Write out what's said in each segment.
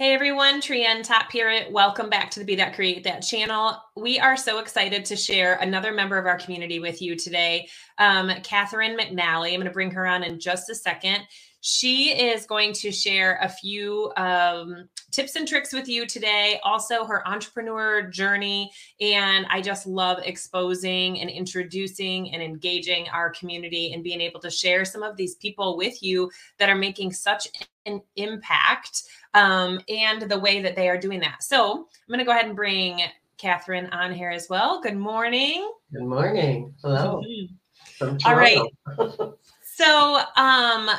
Hey everyone, Trienne Top here. Welcome back to the Be That Create That channel. We are so excited to share another member of our community with you today, um, Catherine McNally. I'm going to bring her on in just a second. She is going to share a few um, tips and tricks with you today, also her entrepreneur journey. And I just love exposing and introducing and engaging our community and being able to share some of these people with you that are making such an impact um, and the way that they are doing that. So I'm going to go ahead and bring Catherine on here as well. Good morning. Good morning. Hello. Mm-hmm. All right. so um,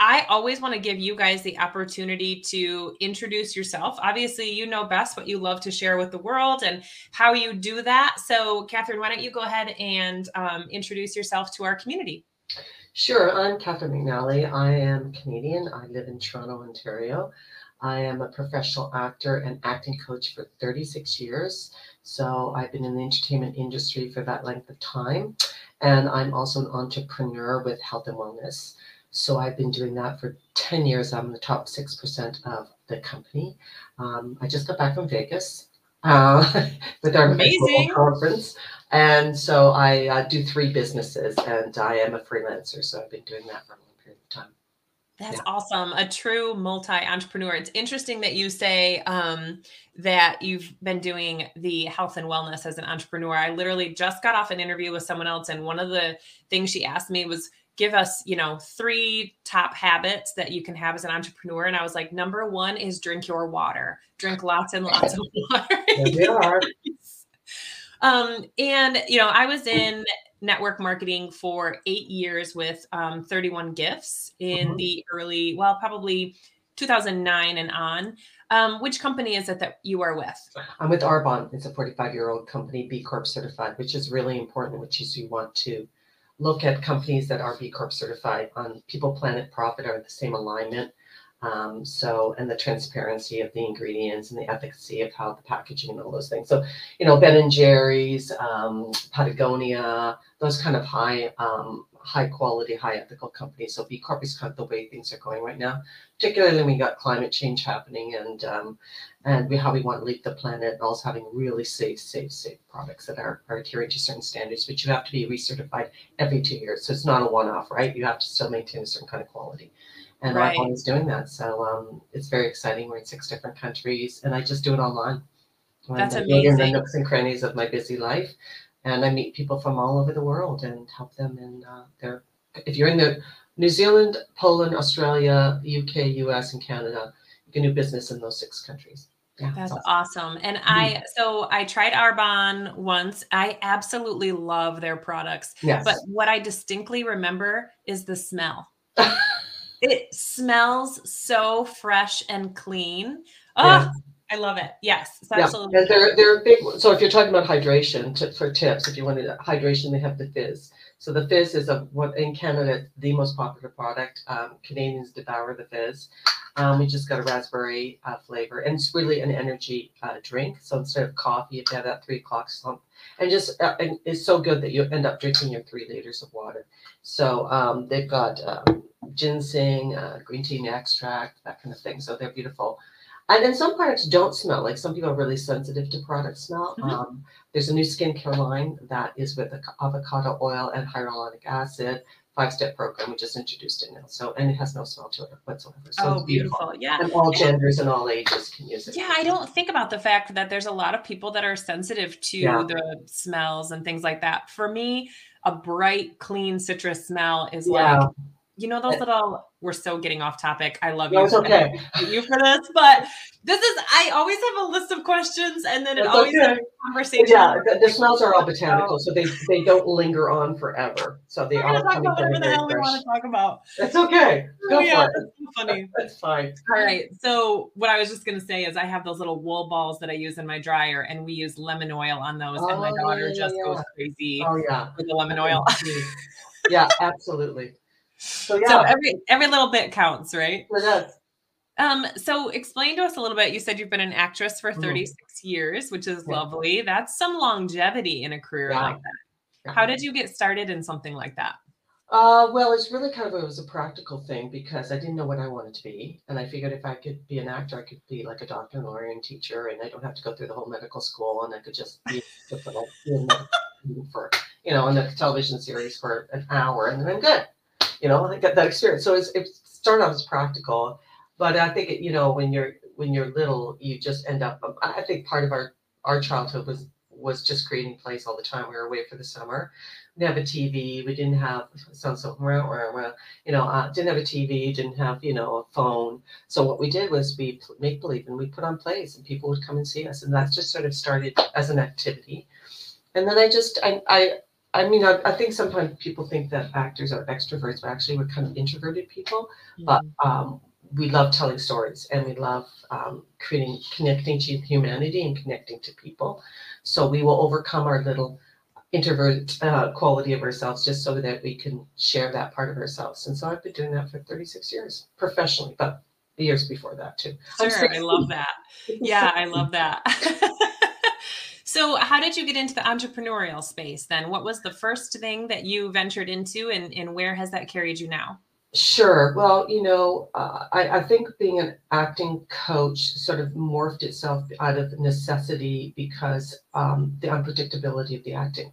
I always want to give you guys the opportunity to introduce yourself. Obviously, you know best what you love to share with the world and how you do that. So, Catherine, why don't you go ahead and um, introduce yourself to our community? Sure. I'm Catherine McNally. I am Canadian. I live in Toronto, Ontario. I am a professional actor and acting coach for 36 years. So I've been in the entertainment industry for that length of time. And I'm also an entrepreneur with health and wellness. So I've been doing that for 10 years. I'm the top 6% of the company. Um, I just got back from Vegas uh, with our Amazing. conference. And so I uh, do three businesses and I am a freelancer. So I've been doing that for a long period of time. That's yeah. awesome. A true multi entrepreneur. It's interesting that you say um, that you've been doing the health and wellness as an entrepreneur. I literally just got off an interview with someone else, and one of the things she asked me was, give us, you know, three top habits that you can have as an entrepreneur. And I was like, number one is drink your water. Drink lots and lots of water. are. Um, and you know, I was in network marketing for eight years with um, 31 gifts in mm-hmm. the early, well, probably 2009 and on. Um, which company is it that you are with? I'm with Arbonne. It's a 45 year old company, B Corp certified, which is really important, which is you want to look at companies that are B Corp certified on people, planet, profit are the same alignment. Um, so, and the transparency of the ingredients and the efficacy of how the packaging and all those things. So, you know, Ben and Jerry's, um, Patagonia, those kind of high, um, high quality, high ethical companies. So, B Corp is kind of the way things are going right now, particularly when we got climate change happening and um, and we, how we want to leave the planet, and also having really safe, safe, safe products that are, are adhering to certain standards, but you have to be recertified every two years. So it's not a one-off, right? You have to still maintain a certain kind of quality and right. I'm always doing that. So um, it's very exciting. We're in six different countries, and I just do it online. That's I amazing. In the nooks and crannies of my busy life, and I meet people from all over the world and help them in uh, their. If you're in the New Zealand, Poland, Australia, UK, US, and Canada, you can do business in those six countries. Yeah, that's awesome. awesome. And mm-hmm. I so I tried Arbonne once. I absolutely love their products. Yes. But what I distinctly remember is the smell. It smells so fresh and clean. Oh, yeah. I love it. Yes, absolutely. And they're they're big. So if you're talking about hydration, to, for tips, if you wanted hydration, they have the fizz. So the fizz is a what in Canada the most popular product. Um, Canadians devour the fizz. Um, we just got a raspberry uh, flavor, and it's really an energy uh, drink. So instead of coffee, if you have that three o'clock slump, and just uh, and it's so good that you end up drinking your three liters of water. So um, they've got um, ginseng, uh, green tea extract, that kind of thing. So they're beautiful. And then some products don't smell. Like some people are really sensitive to product smell. Mm-hmm. Um, there's a new skincare line that is with avocado oil and hyaluronic acid five step program. We just introduced it now. So, and it has no smell to it whatsoever. So oh, beautiful. beautiful. Yeah. And all genders and all ages can use it. Yeah. I don't think about the fact that there's a lot of people that are sensitive to yeah. the smells and things like that. For me, a bright, clean citrus smell is yeah. like you know those little we're so getting off topic. I love you it's okay. you for this but this is i always have a list of questions and then it always okay. conversation. yeah the, the, smells are all botanical so they they don't linger on forever so they are talk about whatever the hell we want to talk about. It's okay. Oh, Go oh, yeah it. that's so funny. That's fine. All right so what i was just going to say is i have those little wool balls that i use in my dryer and we use lemon oil on those oh, and my oh, daughter yeah, just yeah. goes crazy oh yeah. with the lemon oil. Yeah absolutely so yeah, so every every little bit counts, right? It does. Um, so explain to us a little bit. You said you've been an actress for mm-hmm. 36 mm. years, which is yeah. lovely. That's some longevity in a career yeah. like that. How did you get started in something like that? Uh, well, it's really kind of it was a practical thing because I didn't know what I wanted to be, and I figured if I could be an actor, I could be like a doctor, and lawyer, and teacher, and I don't have to go through the whole medical school, and I could just be for you know, in a television series for an hour, and then I'm good. You know, I got that experience. So it's, it started off as practical, but I think it, you know when you're when you're little, you just end up. I think part of our our childhood was was just creating plays all the time. We were away for the summer. We didn't have a TV. We didn't have sounds so you know uh, didn't have a TV. Didn't have you know a phone. So what we did was we make believe and we put on plays and people would come and see us and that just sort of started as an activity. And then I just I I. I mean, I, I think sometimes people think that actors are extroverts, but actually we're kind of introverted people. Mm-hmm. But um, we love telling stories and we love um, creating connecting to humanity and connecting to people. So we will overcome our little introvert uh, quality of ourselves just so that we can share that part of ourselves. And so i've been doing that for 36 years professionally but the years before that too. Sure, i love that. Yeah i love that so how did you get into the entrepreneurial space then what was the first thing that you ventured into and, and where has that carried you now Sure. Well, you know, uh, I, I think being an acting coach sort of morphed itself out of necessity because um, the unpredictability of the acting.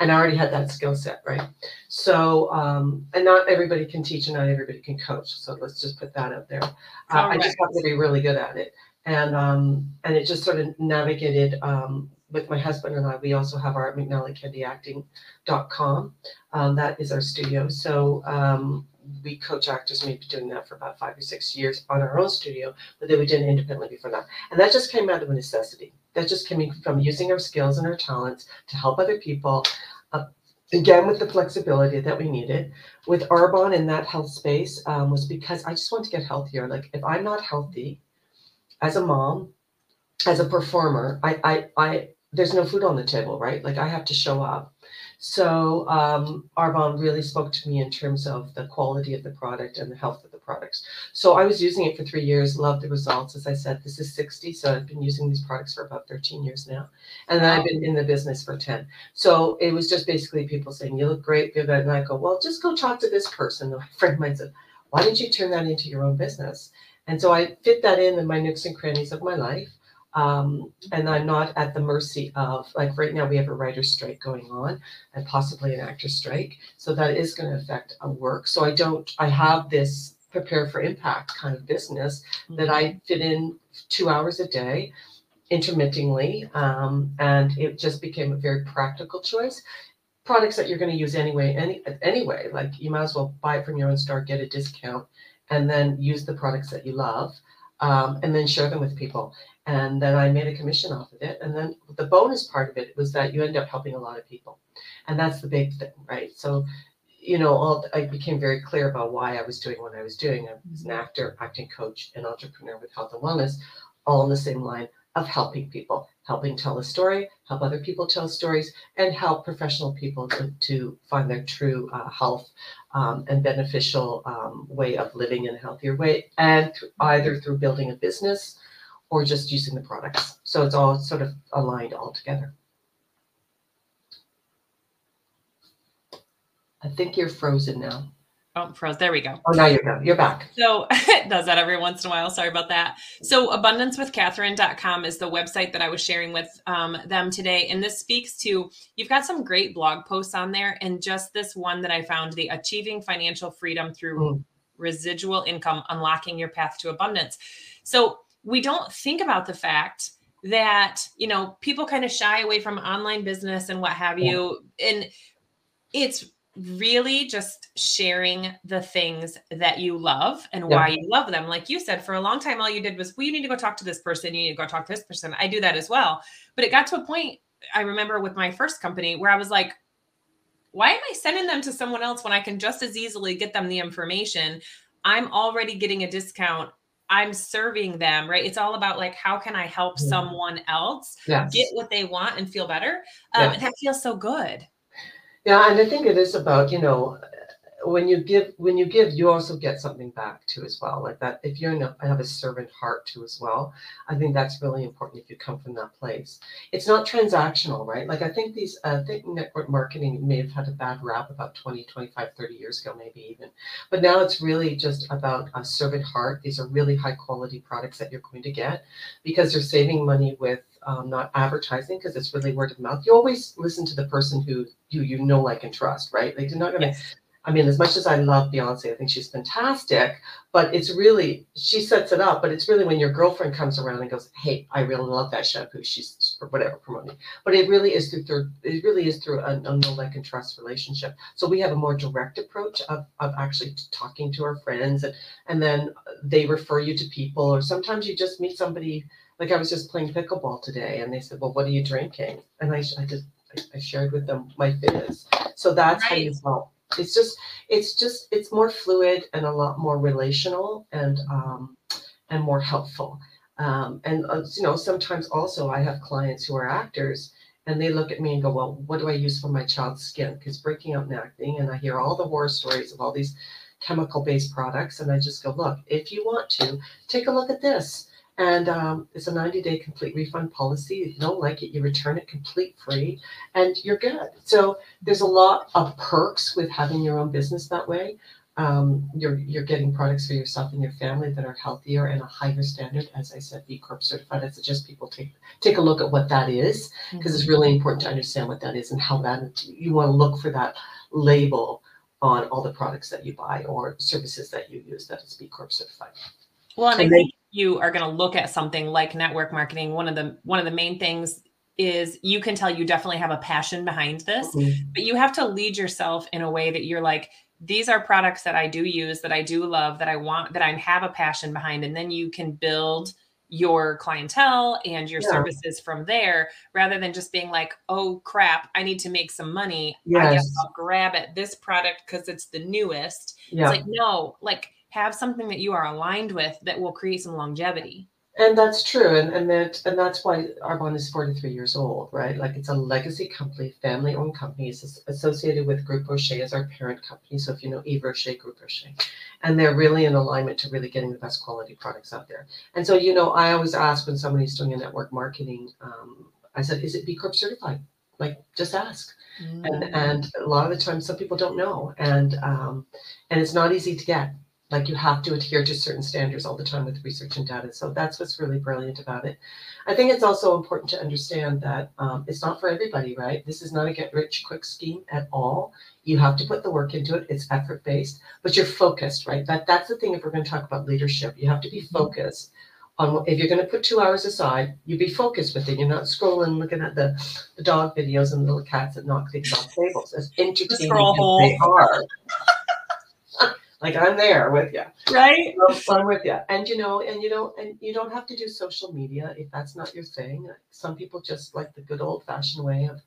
And I already had that skill set, right? So, um, and not everybody can teach and not everybody can coach. So let's just put that out there. Uh, I just have to be really good at it. And um, and it just sort of navigated um, with my husband and I. We also have our McNallyKendyActing.com. Um, that is our studio. So um, we coach actors. We've been doing that for about five or six years on our own studio, but then we did it independently before that. And that just came out of a necessity. That just came from using our skills and our talents to help other people. Uh, again, with the flexibility that we needed. With Arbonne in that health space um, was because I just want to get healthier. Like if I'm not healthy as a mom, as a performer, I, I, I, there's no food on the table, right? Like I have to show up. So um, Arbonne really spoke to me in terms of the quality of the product and the health of the products. So I was using it for three years, loved the results. As I said, this is 60, so I've been using these products for about 13 years now. And then I've been in the business for 10. So it was just basically people saying, you look great, feel good. And I go, well, just go talk to this person. And my friend might say, why didn't you turn that into your own business? And so I fit that in in my nooks and crannies of my life. Um, and I'm not at the mercy of like right now we have a writer's strike going on and possibly an actor's strike. So that is going to affect our work. So I don't I have this prepare for impact kind of business mm-hmm. that I fit in two hours a day intermittently. Um, and it just became a very practical choice. Products that you're going to use anyway, any anyway, like you might as well buy it from your own store, get a discount, and then use the products that you love. Um, and then share them with people and then I made a commission off of it. And then the bonus part of it was that you end up helping a lot of people, and that's the big thing, right? So, you know, all I became very clear about why I was doing what I was doing. I was an actor, acting coach, and entrepreneur with health and wellness, all in the same line of helping people, helping tell a story, help other people tell stories, and help professional people to, to find their true uh, health um, and beneficial um, way of living in a healthier way, and th- either through building a business or just using the products. So it's all sort of aligned all together. I think you're frozen now. Oh, froze. There we go. Oh, now you're You're back. So it does that every once in a while. Sorry about that. So abundancewithcatherine.com is the website that I was sharing with um, them today. And this speaks to, you've got some great blog posts on there. And just this one that I found, the achieving financial freedom through mm. residual income, unlocking your path to abundance. So we don't think about the fact that you know people kind of shy away from online business and what have you. And it's really just sharing the things that you love and yeah. why you love them. Like you said for a long time all you did was well you need to go talk to this person you need to go talk to this person. I do that as well. But it got to a point i remember with my first company where i was like why am i sending them to someone else when i can just as easily get them the information? I'm already getting a discount I'm serving them, right? It's all about like, how can I help someone else yes. get what they want and feel better? Um. And that feels so good. Yeah. And I think it is about, you know, when you give when you give you also get something back too as well like that if you're a, have a servant heart too as well i think that's really important if you come from that place it's not transactional right like i think these uh, i think network marketing may have had a bad rap about 20 25 30 years ago maybe even but now it's really just about a servant heart these are really high quality products that you're going to get because you're saving money with um, not advertising because it's really word of mouth. You always listen to the person who you you know, like, and trust, right? Like, you're not gonna Yes. I mean, as much as I love Beyonce, I think she's fantastic, but it's really, she sets it up, but it's really when your girlfriend comes around and goes, Hey, I really love that shampoo. She's or whatever promoting. But it really is through, through it really is through a, a no like and trust relationship. So we have a more direct approach of, of actually talking to our friends and, and then they refer you to people, or sometimes you just meet somebody. Like I was just playing pickleball today and they said, Well, what are you drinking? And I, I just, I, shared with them my fizz. So that's how you help it's just it's just it's more fluid and a lot more relational and um and more helpful. Um and uh, you know sometimes also i have clients who are actors and they look at me and go well what do i use for my child's skin? Because breaking out and acting and i hear all the horror stories of all these chemical based products and i just go look if you want to take a look at this and um, it's a 90 day complete refund policy if you don't like it you return it complete free and you're good so there's a lot of perks with having your own business that way. Um, you're you're getting products for yourself and your family that are healthier and a higher standard. As I said, B Corp certified. I suggest people take take a look at what that is because it's really important to understand what that is and how that you want to look for that label on all the products that you buy or services that you use that is B Corp certified. Well, and I And think you are going to look at something like network marketing. One of the one of the main things is you can tell you definitely have a passion behind this, mm-hmm. but you have to lead yourself in a way that you're like, these are products that I do use, that I do love, that I want, that I have a passion behind, and then you can build your clientele and your Yeah. services from there rather than just being like oh crap i need to make some money i guess Yes. i'll grab at this product because it's the newest Yeah. it's like no like have something that you are aligned with that will create some longevity And that's true, and and that and that's why Arbonne is forty three years old, right? Like it's a legacy company, family owned company. It's associated with Groupe Rocher as our parent company. So if you know Yves Rocher, Groupe Rocher, and they're really in alignment to really getting the best quality products out there. And so you know, I always ask when somebody's doing a network marketing, um, I said, is it B Corp certified? Like, just ask Mm-hmm. and and a lot of the time some people don't know and um and it's not easy to get like you have to adhere to certain standards all the time with research and data. So that's what's really brilliant about it. I think it's also important to understand that um, it's not for everybody right? This is not a get rich quick scheme at all. You have to put the work into it. It's effort based but you're focused right? That that's the thing if we're going to talk about leadership. You have to be focused on if you're going to put two hours aside, you be focused with it. You're not scrolling, looking at the, the dog videos and the little cats that knock things off tables. As entertaining as they are. Like I'm there with you. right So I'm with you. And you know, and you don't, and you don't have to do social media if that's not your thing. Some people just like the good old fashioned way of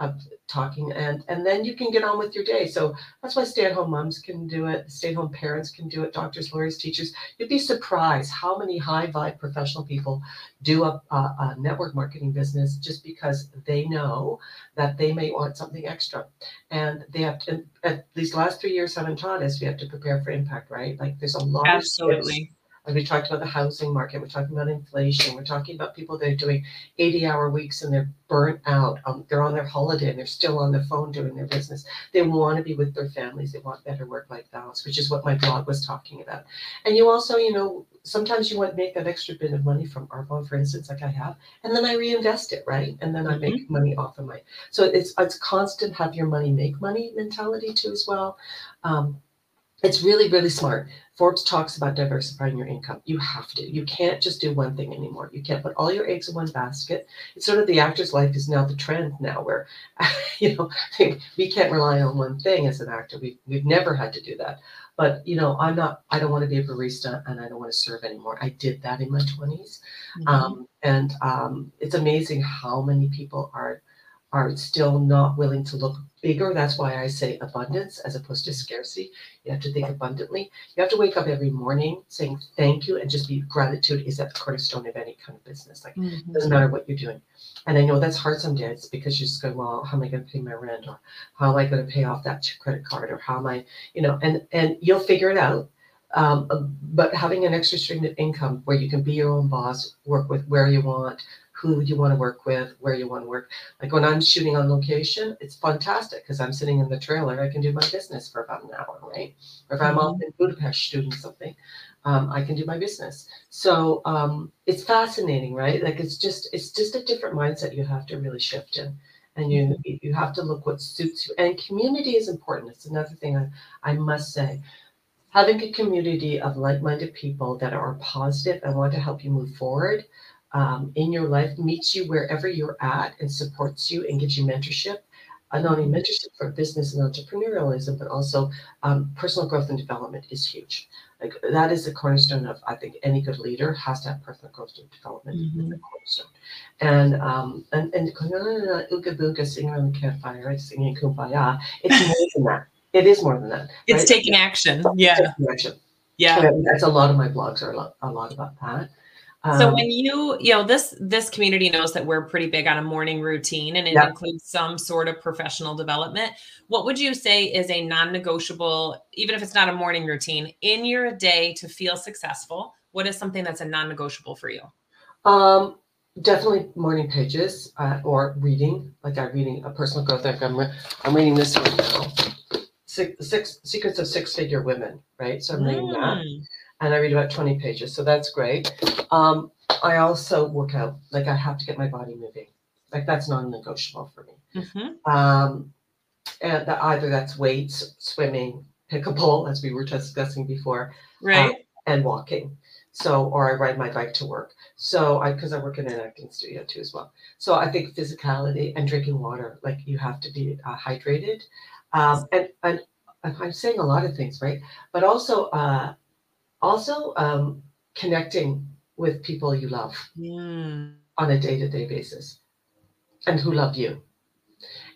of talking and and then you can get on with your day. So that's why stay-at-home moms can do it, stay-at-home parents can do it, doctors, lawyers, teachers. You'd be surprised how many high vibe professional people do a, a, a network marketing business just because they know that they may want something extra. And they have to, at these last three years haven't taught us we have to prepare for impact, right? Like there's a lot absolutely Like we talked about the housing market, we're talking about inflation, we're talking about people that are doing 80 hour weeks and they're burnt out. Um, they're on their holiday and they're still on the phone doing their business. They want to be with their families. They want better work life balance, which is what my blog was talking about. And you also, you know, sometimes you want to make that extra bit of money from Arbonne, for instance, like I have, and then I reinvest it, right? And then I make money off of my. So it's it's constant have your money make money mentality too as well. Um, it's really really smart. Forbes talks about diversifying your income. You have to. You can't just do one thing anymore. You can't put all your eggs in one basket. It's sort of the actor's life is now the trend now, where you know we can't rely on one thing as an actor. We've, we've never had to do that. But you know, I'm not. I don't want to be a barista, and I don't want to serve anymore. I did that in my 20s, Mm-hmm. um, and um, it's amazing how many people are are still not willing to look bigger. That's why I say abundance as opposed to scarcity. You have to think abundantly. You have to wake up every morning saying thank you and just be gratitude is at the cornerstone of any kind of business. Like mm-hmm. doesn't matter what you're doing. And I know that's hard some days because you're just going, well, how am I going to pay my rent or how am I going to pay off that credit card or how am I, you know, and and you'll figure it out. Um, but having an extra stream of income where you can be your own boss, work with where you want, who you want to work with, where you want to work. Like when I'm shooting on location, it's fantastic because I'm sitting in the trailer. I can do my business for about an hour, right? Or if I'm mm-hmm. off in Budapest shooting something, um, I can do my business. So um, it's fascinating, right? Like it's just it's just a different mindset you have to really shift in. And you mm-hmm. you have to look what suits you. And community is important. It's another thing I, I must say having a community of like-minded people that are positive and want to help you move forward um, in your life meets you wherever you're at and supports you and gives you mentorship. Uh, not only mentorship for business and entrepreneurialism, but also um, personal growth and development is huge. Like that is the cornerstone of I think any good leader has to have personal growth and development mm-hmm. the cornerstone. And um and and ooga booga singing around the campfire, right? Singing kumbaya. It's more than that. It is more than that. It's right? taking action. Yeah. Taking action. Yeah. That's a lot of my blogs are a lot, a lot about that. So um, when you, you know, this this community knows that we're pretty big on a morning routine and it yep. includes some sort of professional development. What would you say is a non-negotiable, even if it's not a morning routine, in your day to feel successful? What is something that's a non-negotiable for you? Um, definitely morning pages uh, or reading. Like I'm reading a personal growth. Like I'm, re- I'm reading this one now. Six, six secrets of six figure women. Right. So I'm reading mm. that and I read about 20 pages. So that's great. Um, I also work out, like I have to get my body moving. Like that's non-negotiable for me. Mm-hmm. Um, and that either that's weights, swimming, pick a pickleball, as we were discussing before, right, uh, and walking. So, or I ride my bike to work. So, I because I work in an acting studio too as well. So, I think physicality and drinking water, like you have to be uh, hydrated, um, and and I'm saying a lot of things, right? But also, uh, also um, connecting with people you love mm. on a day-to-day basis and who love you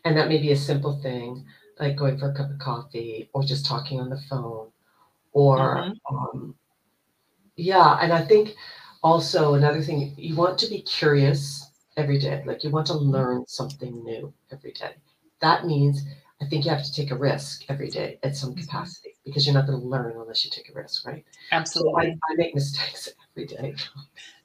and that may be a simple thing like going for a cup of coffee or just talking on the phone or mm-hmm. um, yeah and i think also another thing you want to be curious every day like you want to learn something new every day that means i think you have to take a risk every day at some mm-hmm. capacity because you're not going to learn unless you take a risk, right? Absolutely. So I, I, make mistakes every day.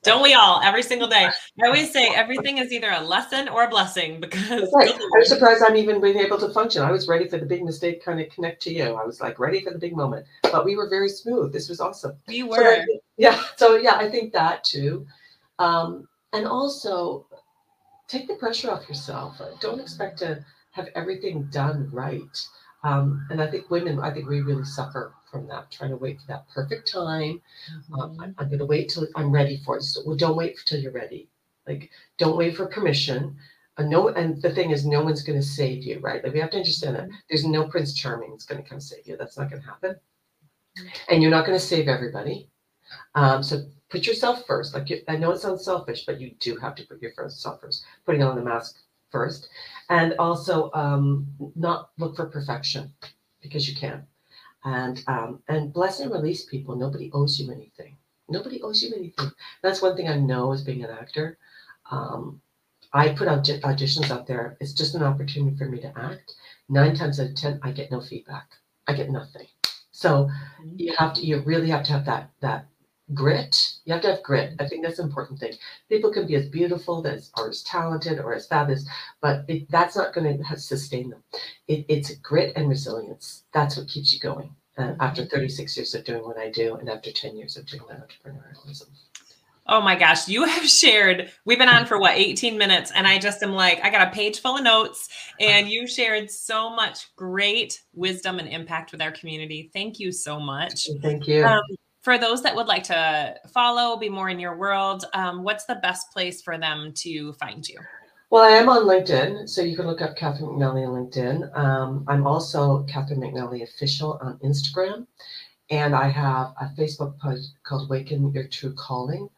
Don't we all? Every single day. I always say everything is either a lesson or a blessing because right. I'm surprised I'm even being able to function. I was ready for the big mistake kind of connect to you. I was like ready for the big moment, but we were very smooth. This was awesome. We were. So yeah. So yeah, I think that too. Um, and also take the pressure off yourself. Don't expect to have everything done right. Um, and I think women, I think we really suffer from that, trying to wait for that perfect time. Um, mm-hmm. I'm, I'm going to wait till I'm ready for it. So, well, don't wait till you're ready. Like, don't wait for permission. Uh, no, and the thing is, no one's going to save you, right? Like, we have to understand that mm-hmm. there's no Prince Charming that's going to come save you. That's not going to happen. Mm-hmm. And you're not going to save everybody. Um, so put yourself first. Like, you, I know it sounds selfish, but you do have to put yourself first. Putting on the mask first. And also um, not look for perfection because you can't. and um, and bless and release people. Nobody owes you anything. Nobody owes you anything. That's one thing i know as being an actor. Um, i put out auditions out there. It's just an opportunity for me to act. Nine times out of ten i get no feedback. I get nothing. So you have to you really have to have that that grit. You have to have grit. I think that's an important thing. People can be as beautiful as or as talented or as fabulous, but it, that's not going to sustain them. It, it's grit and resilience. That's what keeps you going. Uh, after 36 years of doing what I do, and after 10 years of doing that entrepreneurialism. Oh my gosh, you have shared. We've been on for what 18 minutes, and I just am like, I got a page full of notes, and you shared so much great wisdom and impact with our community. Thank you so much. Thank you. Um, for those that would like to follow, be more in your world, um, what's the best place for them to find you? Well, I am on LinkedIn, so you can look up Catherine McNally on LinkedIn. Um, I'm also Catherine McNally Official on Instagram, and I have a Facebook post called Waken Your True Calling.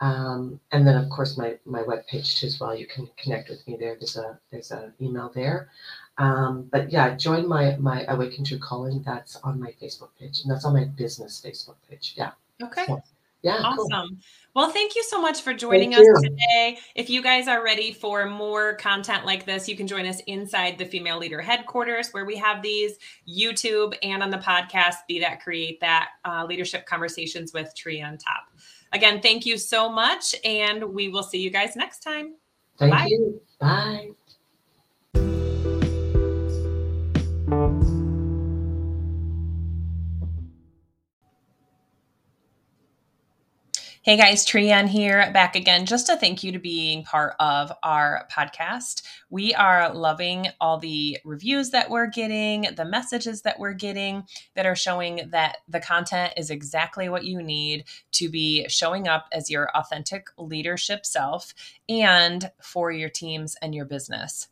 Um, and then of course my my webpage too as well. You can connect with me there. There's a there's an email there. Um, but yeah, join my my Awaken True Calling. That's on my Facebook page, and that's on my business Facebook page. Yeah. Okay. So, yeah. Awesome. Cool. Well, thank you so much for joining Thank us you. today. If you guys are ready for more content like this, you can join us inside the Female Leader headquarters where we have these YouTube and on the podcast, Be That Create That uh, Leadership Conversations with Trienne Top. Again, thank you so much, and we will see you guys next time. Thank Bye. you. Bye. Hey guys, Trienne here, back again. Just a thank you to being part of our podcast. We are loving all the reviews that we're getting, the messages that we're getting that are showing that the content is exactly what you need to be showing up as your authentic leadership self and for your teams and your business.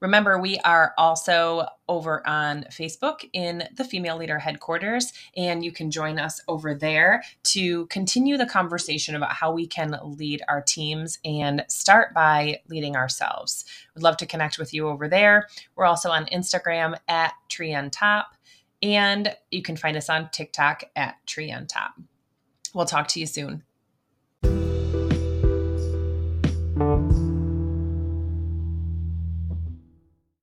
Remember, we are also over on Facebook in the Female Leader headquarters, and you can join us over there to continue the conversation about how we can lead our teams and start by leading ourselves. We'd love to connect with you over there. We're also on Instagram at Trienne Top, and you can find us on TikTok at Trienne Top. We'll talk to you soon.